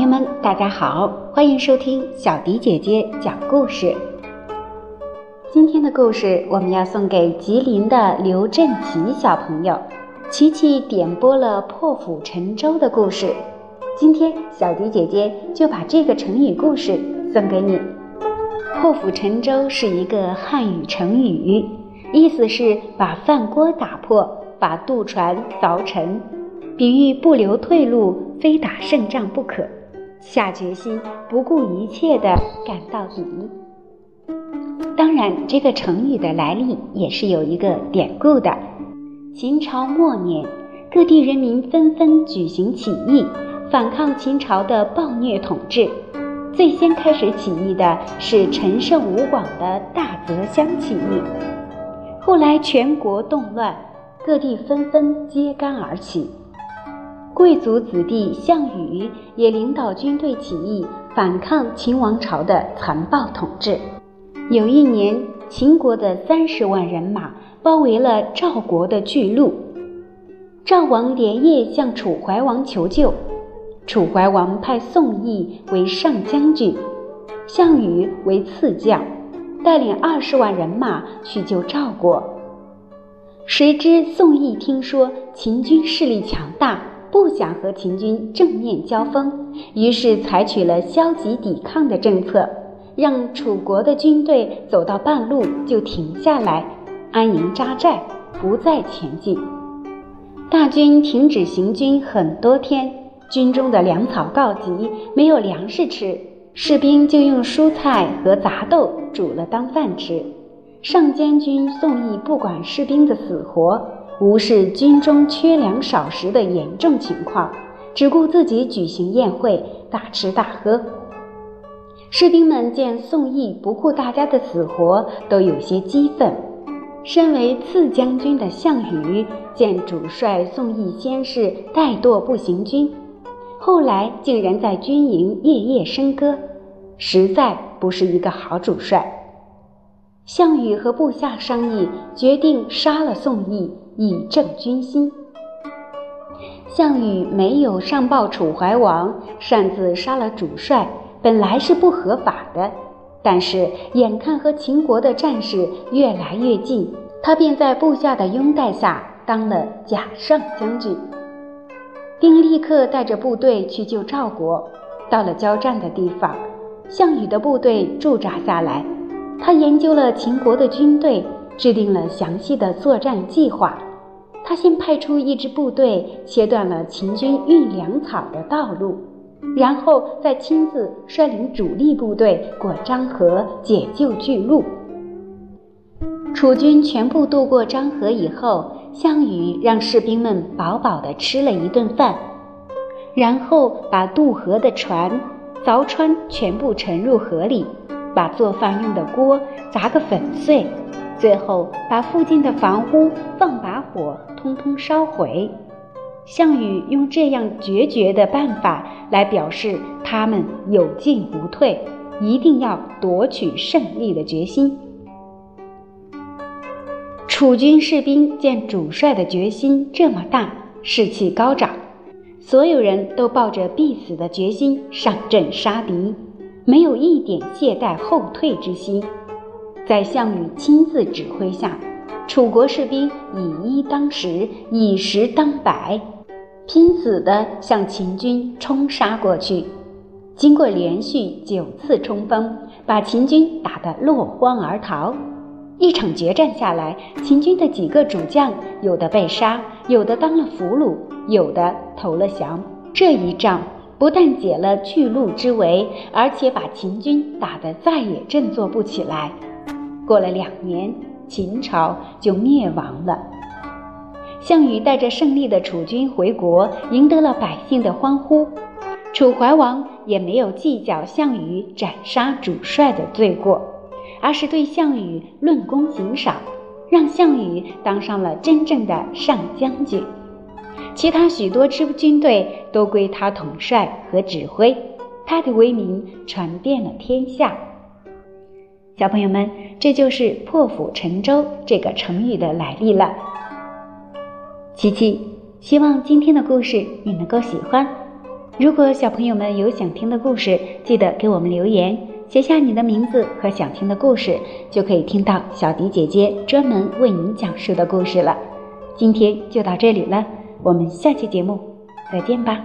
朋友们大家好，欢迎收听小迪姐姐讲故事。今天的故事我们要送给吉林的刘振奇小朋友。琪琪点播了破釜沉舟的故事，今天小迪姐姐就把这个成语故事送给你。破釜沉舟是一个汉语成语，意思是把饭锅打破，把渡船凿沉，比喻不留退路，非打胜仗不可。下决心不顾一切的赶到底。当然，这个成语的来历也是有一个典故的。秦朝末年，各地人民纷纷举行起义，反抗秦朝的暴虐统治。最先开始起义的是陈胜吴广的大泽乡起义。后来全国动乱，各地纷纷揭竿而起。贵族子弟项羽也领导军队起义，反抗秦王朝的残暴统治。有一年，秦国的三十万人马包围了赵国的巨鹿，赵王连夜向楚怀王求救。楚怀王派宋义为上将军，项羽为次将，带领二十万人马去救赵国。谁知宋义听说秦军势力强大。不想和秦军正面交锋，于是采取了消极抵抗的政策，让楚国的军队走到半路就停下来，安营扎寨，不再前进。大军停止行军很多天，军中的粮草告急，没有粮食吃，士兵就用蔬菜和杂豆煮了当饭吃。上将军宋义不管士兵的死活。无视军中缺粮少食的严重情况，只顾自己举行宴会，大吃大喝。士兵们见宋义不顾大家的死活，都有些激愤。身为次将军的项羽见主帅宋义先是怠惰不行军，后来竟然在军营夜夜笙歌，实在不是一个好主帅。项羽和部下商议，决定杀了宋义。以正军心。项羽没有上报楚怀王，擅自杀了主帅，本来是不合法的。但是眼看和秦国的战事越来越近，他便在部下的拥戴下当了假上将军，并立刻带着部队去救赵国。到了交战的地方，项羽的部队驻扎下来，他研究了秦国的军队，制定了详细的作战计划。他先派出一支部队，切断了秦军运粮草的道路，然后再亲自率领主力部队过漳河解救巨鹿。楚军全部渡过漳河以后，项羽让士兵们饱饱地吃了一顿饭，然后把渡河的船凿穿，全部沉入河里，把做饭用的锅砸个粉碎。最后，把附近的房屋放把火，通通烧毁。项羽用这样决绝的办法来表示他们有进无退，一定要夺取胜利的决心。楚军士兵见主帅的决心这么大，士气高涨，所有人都抱着必死的决心上阵杀敌，没有一点懈怠后退之心。在项羽亲自指挥下，楚国士兵以一当十，以十当百，拼死地向秦军冲杀过去。经过连续九次冲锋，把秦军打得落荒而逃。一场决战下来，秦军的几个主将有的被杀，有的当了俘虏，有的投了降。这一仗不但解了巨鹿之围，而且把秦军打得再也振作不起来。过了两年，秦朝就灭亡了。项羽带着胜利的楚军回国，赢得了百姓的欢呼。楚怀王也没有计较项羽斩杀主帅的罪过，而是对项羽论功行赏，让项羽当上了真正的上将军。其他许多支军队都归他统帅和指挥，他的威名传遍了天下。小朋友们，这就是“破釜沉舟”这个成语的来历了。琪琪，希望今天的故事你能够喜欢。如果小朋友们有想听的故事，记得给我们留言，写下你的名字和想听的故事，就可以听到小迪姐姐专门为你讲述的故事了。今天就到这里了，我们下期节目再见吧。